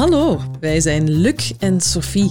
Hallo, wij zijn Luc en Sophie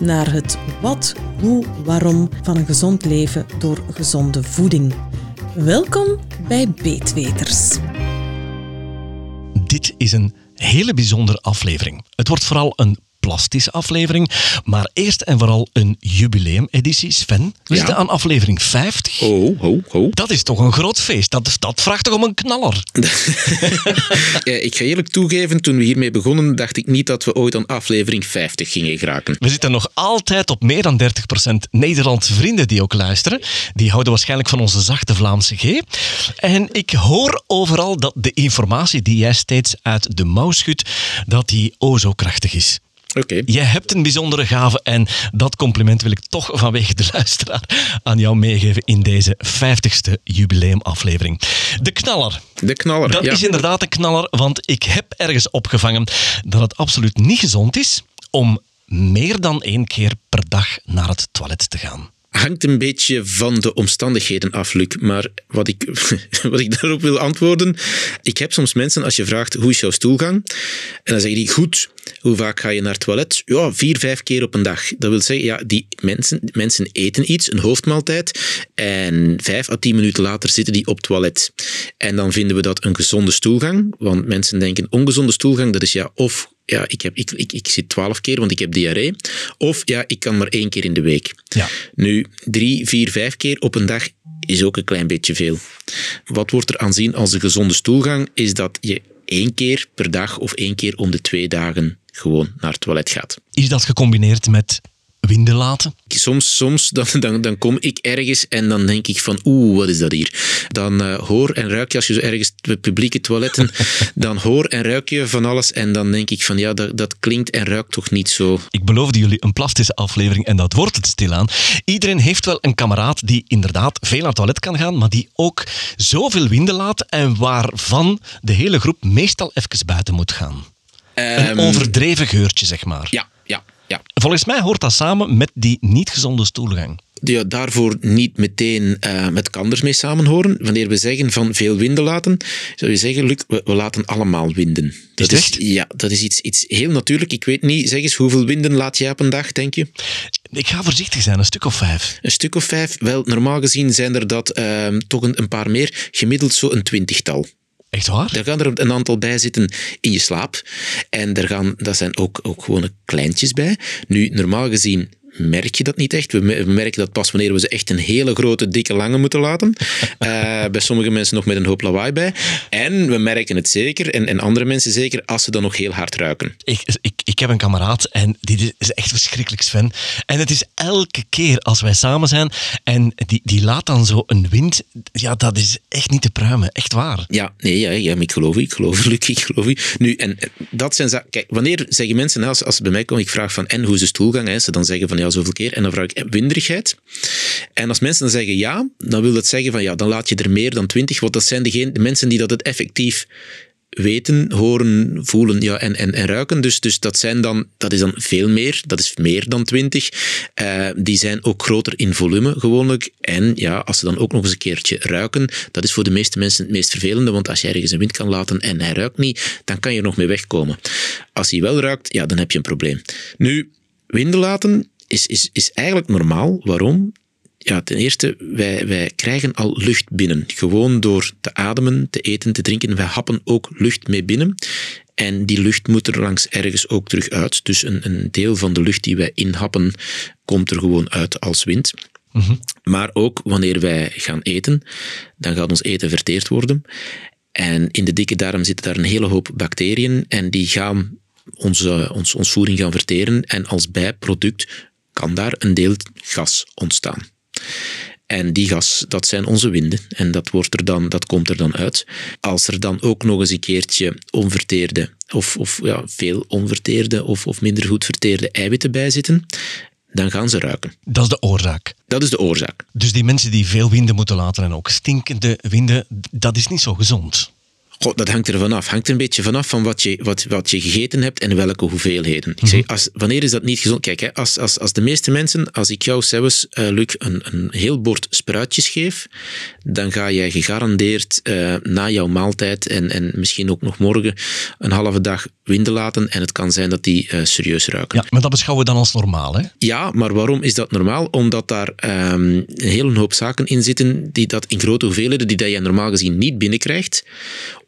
naar het wat, hoe, waarom van een gezond leven door gezonde voeding. Welkom bij Beetweters. Dit is een hele bijzondere aflevering. Het wordt vooral een plastische aflevering, maar eerst en vooral een jubileumeditie. Sven, we Ja. zitten aan aflevering 50. Ho, ho, ho. Dat is toch een groot feest. Dat, dat vraagt toch om een knaller? Eh, ik ga eerlijk toegeven, toen we hiermee begonnen, dacht ik niet dat we ooit aan aflevering 50 gingen geraken. We zitten nog altijd op meer dan 30% Nederlandse vrienden die ook luisteren. Die houden waarschijnlijk van onze zachte Vlaamse G. En ik hoor overal dat de informatie die jij steeds uit de mouw schudt, dat die o zo krachtig is. Jij hebt een bijzondere gave en dat compliment wil ik toch vanwege de luisteraar aan jou meegeven in deze 50ste jubileumaflevering. De knaller. De knaller. Dat ja. is inderdaad een knaller, want ik heb ergens opgevangen dat het absoluut niet gezond is om meer dan één keer per dag naar het toilet te gaan. Hangt een beetje van de omstandigheden af, Luc. Maar wat ik, wat ik daarop wil antwoorden. Ik heb soms mensen, als je vraagt hoe is jouw stoelgang? En dan zeggen die goed. Hoe vaak ga je naar het toilet? Ja, vier, vijf keer op een dag. Dat wil zeggen, ja, die mensen, mensen eten iets, een hoofdmaaltijd. En vijf à tien minuten later zitten die op het toilet. En dan vinden we dat een gezonde stoelgang. Want mensen denken, ongezonde stoelgang, dat is ja, of ja, ik, heb, ik, ik, ik zit twaalf keer, want ik heb diarree. Of ja, ik kan maar één keer in de week. Ja. Nu, drie, vier, vijf keer op een dag is ook een klein beetje veel. Wat wordt er aanzien als een gezonde stoelgang, is dat je één keer per dag of één keer om de twee dagen gewoon naar het toilet gaat. Is dat gecombineerd met winden laten? Soms, soms dan, dan, dan kom ik ergens en dan denk ik van oeh, wat is dat hier? Dan eh, hoor en ruik je, als je zo ergens publieke toiletten, dan hoor en ruik je van alles en dan denk ik van ja, dat, dat klinkt en ruikt toch niet zo. Ik beloofde jullie een plastische aflevering en dat wordt het stilaan. Iedereen heeft wel een kameraad die inderdaad veel naar het toilet kan gaan, maar die ook zoveel winden laat en waarvan de hele groep meestal even buiten moet gaan. Een Ehm, overdreven geurtje, zeg maar. Ja, ja. Volgens mij hoort dat samen met die niet gezonde stoelgang. ja, daarvoor niet meteen eh, met kanders mee samenhoren. Wanneer we zeggen van veel winden laten, zou je zeggen, Luc, we, we laten allemaal winden. Dat echt? Ja, dat is iets, iets heel natuurlijk. Ik weet niet, zeg eens, hoeveel winden laat jij op een dag, denk je? Ik ga voorzichtig zijn, een stuk of vijf. Een stuk of vijf? Wel, normaal gezien zijn er dat ehm, toch een, een paar meer. Gemiddeld zo een twintigtal. Echt waar? Daar gaan er een aantal bij zitten in je slaap. En daar gaan, dat zijn ook, ook gewone kleintjes bij. Nu, normaal gezien merk je dat niet echt. We me- we merken dat pas wanneer we ze echt een hele grote, dikke, lange moeten laten. Eh, bij sommige mensen nog met een hoop lawaai bij. En we merken het zeker, en, en andere mensen zeker, als ze dan nog heel hard ruiken. Ik, ik, ik heb een kameraad en die is echt verschrikkelijk, Sven. En het is elke keer als wij samen zijn en die, die laat dan zo een wind. Ja, dat is echt niet te pruimen. Echt waar. Ja, nee, ja, ja, ik geloof u, ik geloof u, Luc, ik geloof u. Nu, en eh, dat zijn zaken... Kijk, wanneer zeggen mensen, als, als ze bij mij komen, ik vraag van, en hoe is de stoelgang? Hè, ze dan zeggen van, ja, zoveel keer. En dan vraag ik, winderigheid? En als mensen dan zeggen ja, dan wil dat zeggen van, ja, dan laat je er meer dan twintig, want dat zijn de mensen die dat het effectief weten, horen, voelen ja, en, en, en ruiken. Dus, dus dat, zijn dan, dat is dan veel meer. Dat is meer dan 20. Eh, die zijn ook groter in volume gewoonlijk. En ja, als ze dan ook nog eens een keertje ruiken, dat is voor de meeste mensen het meest vervelende. Want als je ergens een wind kan laten en hij ruikt niet, dan kan je er nog mee wegkomen. Als hij wel ruikt, ja, dan heb je een probleem. Nu, winden laten is, is, is eigenlijk normaal. Waarom? Ja, ten eerste, wij, wij krijgen al lucht binnen. Gewoon door te ademen, te eten, te drinken. Wij happen ook lucht mee binnen. En die lucht moet er langs ergens ook terug uit. Dus een, een deel van de lucht die wij inhappen, komt er gewoon uit als wind. Maar ook wanneer wij gaan eten, dan gaat ons eten verteerd worden. En in de dikke darm zitten daar een hele hoop bacteriën en die gaan onze, ons, ons voeding gaan verteren. En als bijproduct kan daar een deel gas ontstaan. En die gas, dat zijn onze winden. En dat, wordt er dan, dat komt er dan uit. Als er dan ook nog eens een keertje onverteerde of, of ja, veel onverteerde of, of minder goed verteerde eiwitten bij zitten, dan gaan ze ruiken. Dat is de oorzaak. Dat is de oorzaak. Dus die mensen die veel winden moeten laten en ook stinkende winden, dat is niet zo gezond. Dat hangt er vanaf. Hangt een beetje vanaf van wat je, wat, wat je gegeten hebt en welke hoeveelheden. Ik zeg, als, wanneer is dat niet gezond? Kijk, hè, als, als, als de meeste mensen, als ik jou zelfs, uh, Luc, een, een heel bord spruitjes geef, dan ga jij gegarandeerd uh, na jouw maaltijd en, en misschien ook nog morgen een halve dag winden laten. En het kan zijn dat die uh, serieus ruiken. Ja, maar dat beschouwen we dan als normaal, hè? Ja, maar waarom is dat normaal? Omdat daar um, een hele hoop zaken in zitten die dat in grote hoeveelheden, die dat je normaal gezien niet binnenkrijgt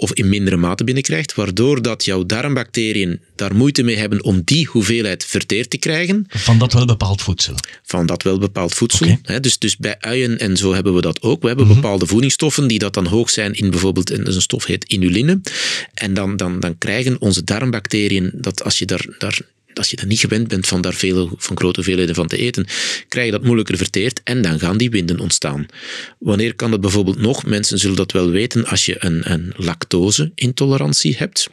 of in mindere mate binnenkrijgt, waardoor dat jouw darmbacteriën daar moeite mee hebben om die hoeveelheid verteerd te krijgen. Van dat wel bepaald voedsel? Van dat wel bepaald voedsel. Okay. dus, dus bij uien en zo hebben we dat ook. We hebben mm -hmm. bepaalde voedingsstoffen die dat dan hoog zijn in bijvoorbeeld, een, een stof heet inuline. En dan, dan, dan krijgen onze darmbacteriën, dat als je daar, daar als je dan niet gewend bent van daar veel, van grote hoeveelheden van te eten, krijg je dat moeilijker verteerd en dan gaan die winden ontstaan. Wanneer kan dat bijvoorbeeld nog? Mensen zullen dat wel weten als je een, een lactose-intolerantie hebt.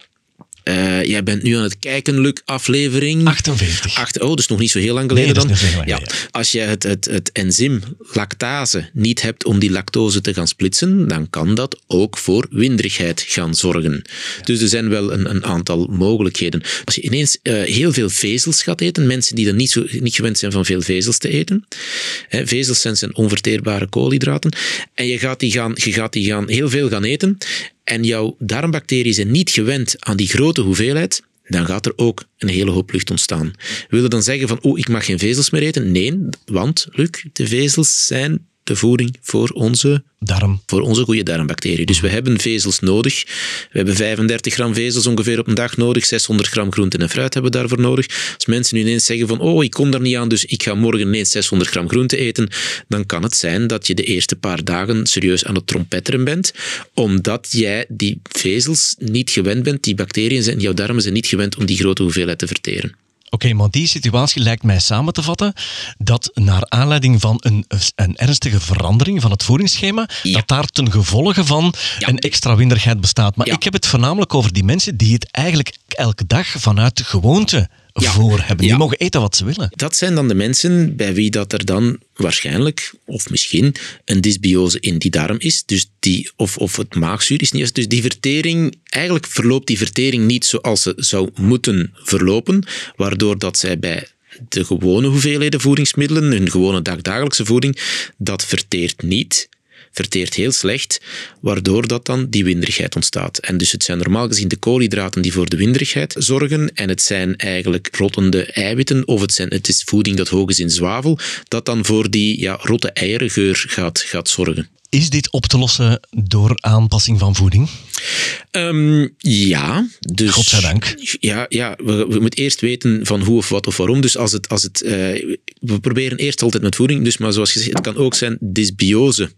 Uh, jij bent nu aan het kijken, Luc, aflevering... 48. Acht, oh, dus nog niet zo heel lang geleden nee, dan. Lang, ja. ja. Als je het, het, het enzym lactase niet hebt om die lactose te gaan splitsen, dan kan dat ook voor winderigheid gaan zorgen. Dus er zijn wel een, een aantal mogelijkheden. Als je ineens uh, heel veel vezels gaat eten, mensen die dan niet, zo, niet gewend zijn van veel vezels te eten, hè, vezels zijn, zijn onverteerbare koolhydraten, en je gaat, die gaan, je gaat die gaan heel veel gaan eten, en jouw darmbacteriën zijn niet gewend aan die grote hoeveelheid, dan gaat er ook een hele hoop lucht ontstaan. Wil je dan zeggen van, oh, ik mag geen vezels meer eten? Nee, want, Luc, de vezels zijn de voeding voor onze darm. Voor onze goede darmbacteriën. Dus we hebben vezels nodig. We hebben 35 gram vezels ongeveer op een dag nodig. 600 gram groente en fruit hebben we daarvoor nodig. Als mensen nu ineens zeggen van, oh, ik kom daar niet aan, dus ik ga morgen ineens 600 gram groente eten, dan kan het zijn dat je de eerste paar dagen serieus aan het trompetteren bent, omdat jij die vezels niet gewend bent, die bacteriën zijn, jouw darmen zijn niet gewend om die grote hoeveelheid te verteren. Oké, okay, maar die situatie lijkt mij samen te vatten dat naar aanleiding van een, een ernstige verandering van het voedingsschema, ja. dat daar ten gevolge van ja. een extra winderigheid bestaat. Maar ja. ik heb het voornamelijk over die mensen die het eigenlijk elke dag vanuit de gewoonte voor hebben. Die mogen eten wat ze willen. Dat zijn dan de mensen bij wie dat er dan waarschijnlijk, of misschien, een dysbiose in die darm is. Dus die, of, of het maagzuur is niet. Dus die vertering, eigenlijk verloopt die vertering niet zoals ze zou moeten verlopen, waardoor dat zij bij de gewone hoeveelheden voedingsmiddelen, hun gewone dagdagelijkse voeding, dat verteert niet verteert heel slecht, waardoor dat dan die winderigheid ontstaat. En dus het zijn normaal gezien de koolhydraten die voor de winderigheid zorgen en het zijn eigenlijk rottende eiwitten of het, zijn, het is voeding dat hoog is in zwavel, dat dan voor die ja, rotte eierengeur gaat, gaat zorgen. Is dit op te lossen door aanpassing van voeding? Um, ja. Dus, Godzijdank. Ja, ja we, we, moeten eerst weten van hoe of wat of waarom. Dus als het, als het, uh, we proberen eerst altijd met voeding, dus, maar zoals gezegd, het kan ook zijn dysbiose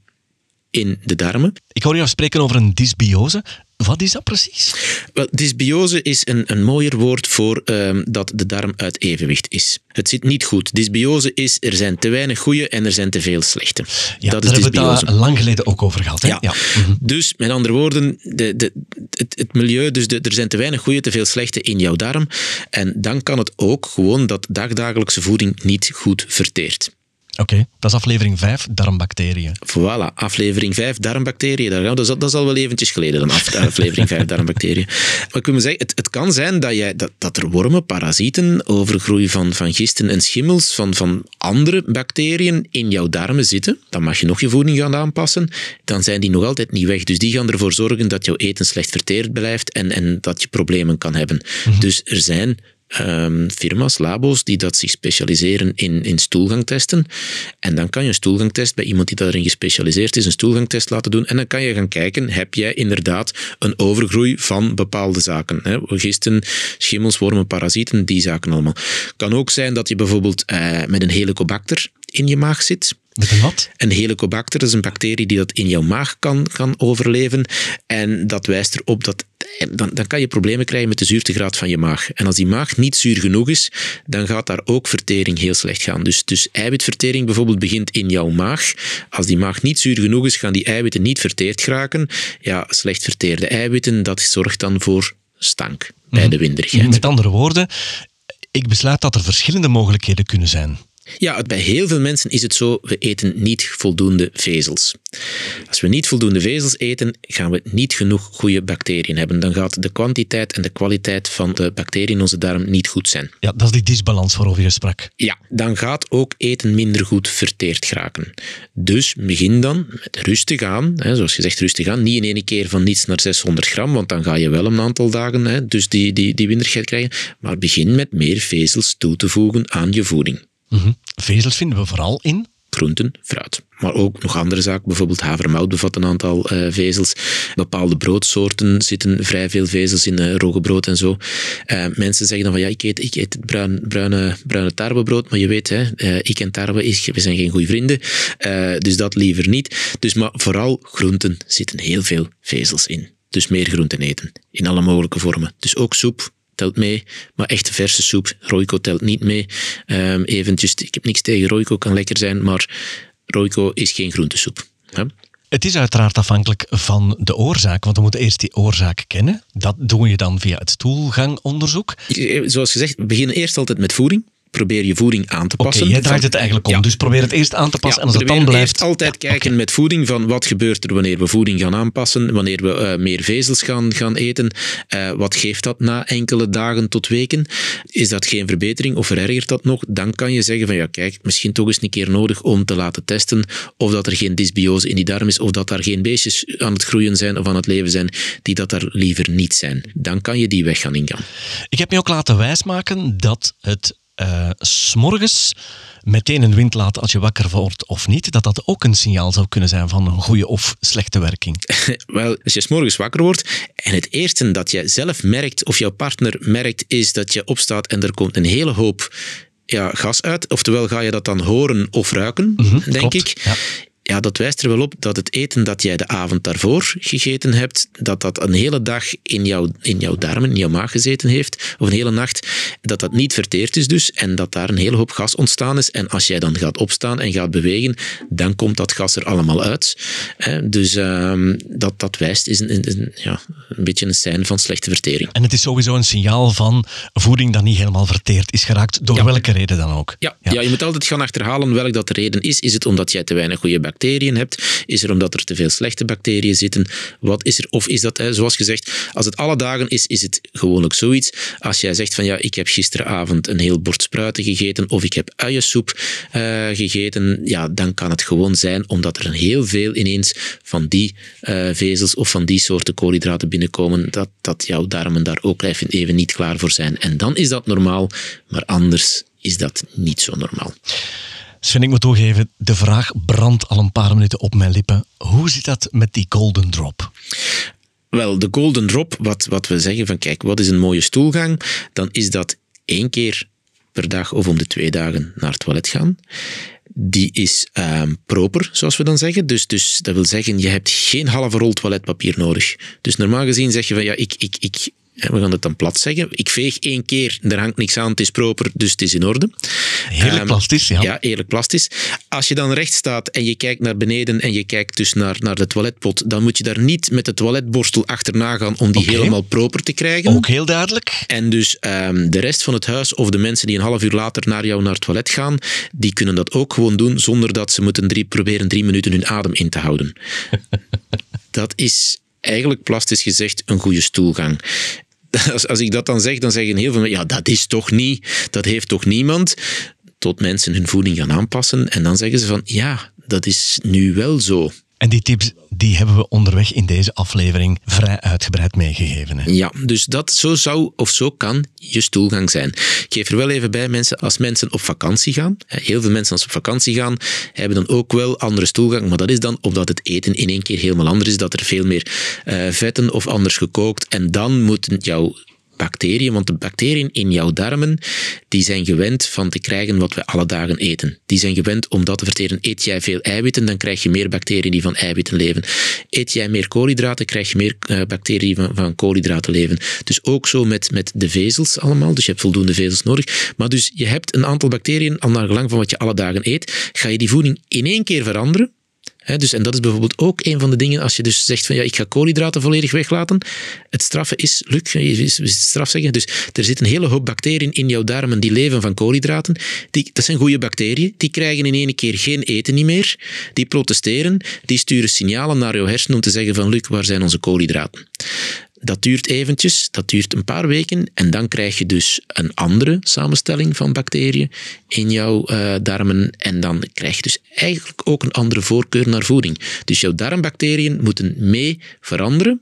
in de darmen. Ik hoor jou spreken over een dysbiose. Wat is dat precies? Wel, dysbiose is een, een mooier woord voor um, dat de darm uit evenwicht is. Het zit niet goed. Dysbiose is, er zijn te weinig goede en er zijn te veel slechte. Ja, dat daar is hebben we het lang geleden ook over gehad. Hè? Ja. ja. Mm -hmm. Dus met andere woorden, de, de, het, het, milieu, dus de, er zijn te weinig goede, te veel slechte in jouw darm. En dan kan het ook gewoon dat dagdagelijkse voeding niet goed verteert. Oké, okay, dat is aflevering 5, darmbacteriën. Voilà, aflevering 5, darmbacteriën. Dat, is, dat is al wel eventjes geleden, dan af, aflevering 5, darmbacteriën. Maar ik wil maar zeggen, het, het kan zijn dat, jij, dat, dat er wormen, parasieten, overgroei van, van gisten en schimmels van, van andere bacteriën in jouw darmen zitten. Dan mag je nog je voeding gaan aanpassen. Dan zijn die nog altijd niet weg. Dus die gaan ervoor zorgen dat jouw eten slecht verteerd blijft en, en dat je problemen kan hebben. Mm -hmm. Dus er zijn um, firma's, labo's, die dat zich specialiseren in, in stoelgangtesten. En dan kan je een stoelgangtest bij iemand die daarin gespecialiseerd is, een stoelgangtest laten doen. En dan kan je gaan kijken, heb jij inderdaad een overgroei van bepaalde zaken? Hè? Gisten, schimmels, wormen, parasieten, die zaken allemaal. kan ook zijn dat je bijvoorbeeld uh, met een helicobacter in je maag zit. Met een wat? Een helicobacter is een bacterie die dat in jouw maag kan, kan overleven. En dat wijst erop dat dan, dan kan je problemen krijgen met de zuurtegraad van je maag. En als die maag niet zuur genoeg is, dan gaat daar ook vertering heel slecht gaan. Dus, dus eiwitvertering bijvoorbeeld begint in jouw maag. Als die maag niet zuur genoeg is, gaan die eiwitten niet verteerd geraken. Ja, slecht verteerde eiwitten, dat zorgt dan voor stank bij de winderigheid. Met andere woorden, ik besluit dat er verschillende mogelijkheden kunnen zijn. Ja, bij heel veel mensen is het zo, we eten niet voldoende vezels. Als we niet voldoende vezels eten, gaan we niet genoeg goede bacteriën hebben. Dan gaat de kwantiteit en de kwaliteit van de bacteriën in onze darm niet goed zijn. Ja, dat is die disbalans waarover je sprak. Ja, dan gaat ook eten minder goed verteerd geraken. Dus begin dan met rustig aan, hè, zoals gezegd rustig aan, niet in één keer van niets naar 600 gram, want dan ga je wel een aantal dagen hè, dus die, die, die winderigheid krijgen, maar begin met meer vezels toe te voegen aan je voeding. Mhm. Vezels vinden we vooral in groenten, fruit. Maar ook nog andere zaken, bijvoorbeeld havermout bevat een aantal uh, vezels. Bepaalde broodsoorten zitten vrij veel vezels in, uh, roggebrood en zo. Uh, mensen zeggen dan van ja, ik eet, ik eet bruin, bruine, bruine tarwebrood, maar je weet, hè, ik en tarwe, is, we zijn geen goede vrienden, dus dat liever niet. Dus maar vooral groenten zitten heel veel vezels in. Dus meer groenten eten, in alle mogelijke vormen. Dus ook soep, telt mee. Maar echte verse soep, Royco telt niet mee. Um, eventjes, ik heb niks tegen Royco, kan lekker zijn, maar Royco is geen groentesoep. Het is uiteraard afhankelijk van de oorzaak, want we moeten eerst die oorzaak kennen. Dat doen je dan via het stoelgangonderzoek. Zoals gezegd, we beginnen eerst altijd met voeding probeer je voeding aan te passen. Oké, jij draait het eigenlijk om. Dus probeer het eerst aan te passen. en als het dan blijft... altijd kijken met voeding van wat gebeurt er wanneer we voeding gaan aanpassen, wanneer we uh, meer vezels gaan, gaan eten. Uh, wat geeft dat na enkele dagen tot weken? Is dat geen verbetering of verergert dat nog? Dan kan je zeggen van ja, kijk, misschien toch eens een keer nodig om te laten testen of dat er geen dysbiose in die darm is, of dat daar geen beestjes aan het groeien zijn of aan het leven zijn die dat er liever niet zijn. Dan kan je die weg gaan ingaan. Ik heb me ook laten wijsmaken dat het uh, s'morgens meteen een wind laten als je wakker wordt of niet, dat dat ook een signaal zou kunnen zijn van een goede of slechte werking? Wel, als je s'morgens wakker wordt en het eerste dat je zelf merkt of jouw partner merkt is dat je opstaat en er komt een hele hoop ja, gas uit. Oftewel ga je dat dan horen of ruiken, mhm, denk ik. Ja ja, dat wijst er wel op dat het eten dat jij de avond daarvoor gegeten hebt, dat dat een hele dag in jouw, in jouw darmen, in jouw maag gezeten heeft, of een hele nacht, dat dat niet verteerd is dus, en dat daar een hele hoop gas ontstaan is. En als jij dan gaat opstaan en gaat bewegen, dan komt dat gas er allemaal uit. Dus uh, dat, dat wijst is een, een, ja, een beetje een sein van slechte vertering. En het is sowieso een signaal van voeding dat niet helemaal verteerd is geraakt, door welke reden dan ook. Ja, ja. ja, je moet altijd gaan achterhalen welk dat de reden is. Is het omdat jij te weinig goede bacteriën hebt? Is er omdat er te veel slechte bacteriën zitten? Wat is er? Of is dat, zoals gezegd, als het alle dagen is, is het gewoonlijk zoiets. Als jij zegt van ja, ik heb gisteravond een heel bord spruiten gegeten of ik heb uiensoep uh, gegeten, ja, dan kan het gewoon zijn omdat er heel veel ineens van die uh, vezels of van die soorten koolhydraten binnenkomen, dat, dat jouw darmen daar ook even niet klaar voor zijn. En dan is dat normaal, maar anders is dat niet zo normaal. Sven, ik moet toegeven, de vraag brandt al een paar minuten op mijn lippen. Hoe zit dat met die golden drop? Wel, de golden drop, wat, wat we zeggen van kijk, wat is een mooie stoelgang? Dan is dat één keer per dag of om de twee dagen naar het toilet gaan. Die is um, proper, zoals we dan zeggen. Dus, dus dat wil zeggen, je hebt geen halve rol toiletpapier nodig. Dus normaal gezien zeg je van ja, ik, ik, ik we gaan het dan plat zeggen. Ik veeg één keer, er hangt niks aan, het is proper, dus het is in orde. Heerlijk um, plastisch, ja. Ja, eerlijk plastisch. Als je dan recht staat en je kijkt naar beneden en je kijkt dus naar, naar de toiletpot, dan moet je daar niet met de toiletborstel achterna gaan om die helemaal proper te krijgen. Ook heel duidelijk. En dus um, de rest van het huis of de mensen die een half uur later naar jou naar het toilet gaan, die kunnen dat ook gewoon doen zonder dat ze moeten drie, proberen drie minuten hun adem in te houden. dat is eigenlijk plastisch gezegd een goede stoelgang. als, ik dat dan zeg, dan zeggen heel veel mensen, ja, dat is toch niet, dat heeft toch niemand? Tot mensen hun voeding gaan aanpassen en dan zeggen ze van, ja, dat is nu wel zo. En die tips die hebben we onderweg in deze aflevering vrij uitgebreid meegegeven. Hè? Ja, dus dat zo zou of zo kan je stoelgang zijn. Ik geef er wel even bij mensen, als mensen op vakantie gaan, heel veel mensen als op vakantie gaan, hebben dan ook wel andere stoelgang, maar dat is dan omdat het eten in één keer helemaal anders is, dat er veel meer uh, vetten of anders gekookt en dan moet jouw bacteriën, want de bacteriën in jouw darmen, die zijn gewend van te krijgen wat we alle dagen eten. Die zijn gewend om dat te verteren. Eet jij veel eiwitten, dan krijg je meer bacteriën die van eiwitten leven. Eet jij meer koolhydraten, krijg je meer uh, bacteriën die van, van koolhydraten leven. Dus ook zo met, met de vezels allemaal. Dus je hebt voldoende vezels nodig. Maar dus je hebt een aantal bacteriën, al naar gelang van wat je alle dagen eet, ga je die voeding in één keer veranderen, Dus, en dat is bijvoorbeeld ook een van de dingen als je dus zegt van ja, ik ga koolhydraten volledig weglaten. Het straffen is, Luc, is het straf zeggen, dus er zit een hele hoop bacteriën in jouw darmen die leven van koolhydraten. Die, dat zijn goede bacteriën, die krijgen in één keer geen eten niet meer. Die protesteren, die sturen signalen naar jouw hersenen om te zeggen van Luc, waar zijn onze koolhydraten? Dat duurt eventjes, dat duurt een paar weken en dan krijg je dus een andere samenstelling van bacteriën in jouw uh, darmen en dan krijg je dus eigenlijk ook een andere voorkeur naar voeding. Dus jouw darmbacteriën moeten mee veranderen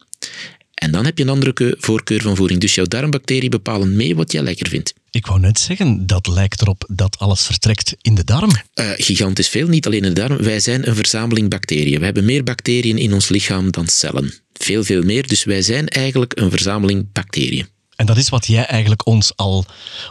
en dan heb je een andere voorkeur van voeding. Dus jouw darmbacteriën bepalen mee wat jij lekker vindt. Ik wou net zeggen, dat lijkt erop dat alles vertrekt in de darm. Uh, gigantisch veel, niet alleen in de darm. Wij zijn een verzameling bacteriën. We hebben meer bacteriën in ons lichaam dan cellen. Veel, veel meer. Dus wij zijn eigenlijk een verzameling bacteriën. En dat is wat jij eigenlijk ons al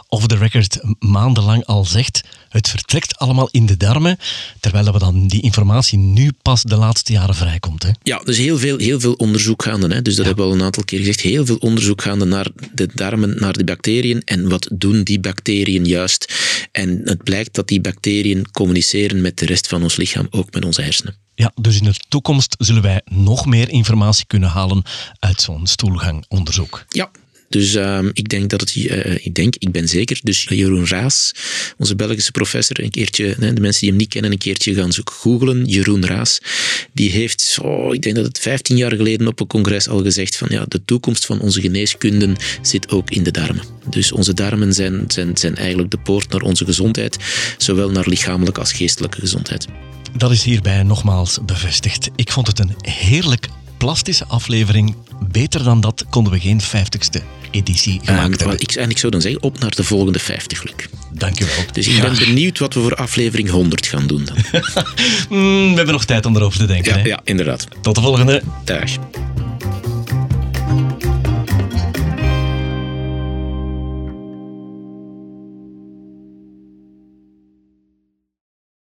off the record maandenlang al zegt. Het vertrekt allemaal in de darmen, terwijl we dan die informatie nu pas de laatste jaren vrijkomt. Hè? Ja, dus heel veel, heel veel onderzoek gaande. Hè? Dus dat hebben we al een aantal keer gezegd. Heel veel onderzoek gaande naar de darmen, naar de bacteriën. En wat doen die bacteriën juist? En het blijkt dat die bacteriën communiceren met de rest van ons lichaam, ook met onze hersenen. Ja, dus in de toekomst zullen wij nog meer informatie kunnen halen uit zo'n stoelgangonderzoek. Ja, dus uh, ik denk dat het, uh, ik denk, ik ben zeker, dus Jeroen Raas, onze Belgische professor, een keertje, de mensen die hem niet kennen, een keertje gaan zoeken, googlen, Jeroen Raas, die heeft, oh, ik denk dat het 15 jaar geleden op een congres al gezegd van ja, de toekomst van onze geneeskunde zit ook in de darmen. Dus onze darmen zijn, zijn, zijn eigenlijk de poort naar onze gezondheid, zowel naar lichamelijke als geestelijke gezondheid. Dat is hierbij nogmaals bevestigd. Ik vond het een heerlijk plastische aflevering. Beter dan dat konden we geen 50ste editie ehm, gemaakt hebben. Ik zou dan zeggen, op naar de volgende 50, Luc. Dankjewel. Dus ik ben benieuwd wat we voor aflevering 100 gaan doen dan. Hmm, we hebben nog tijd om erover te denken. Ja, hè? ja inderdaad. Tot de volgende. Dag.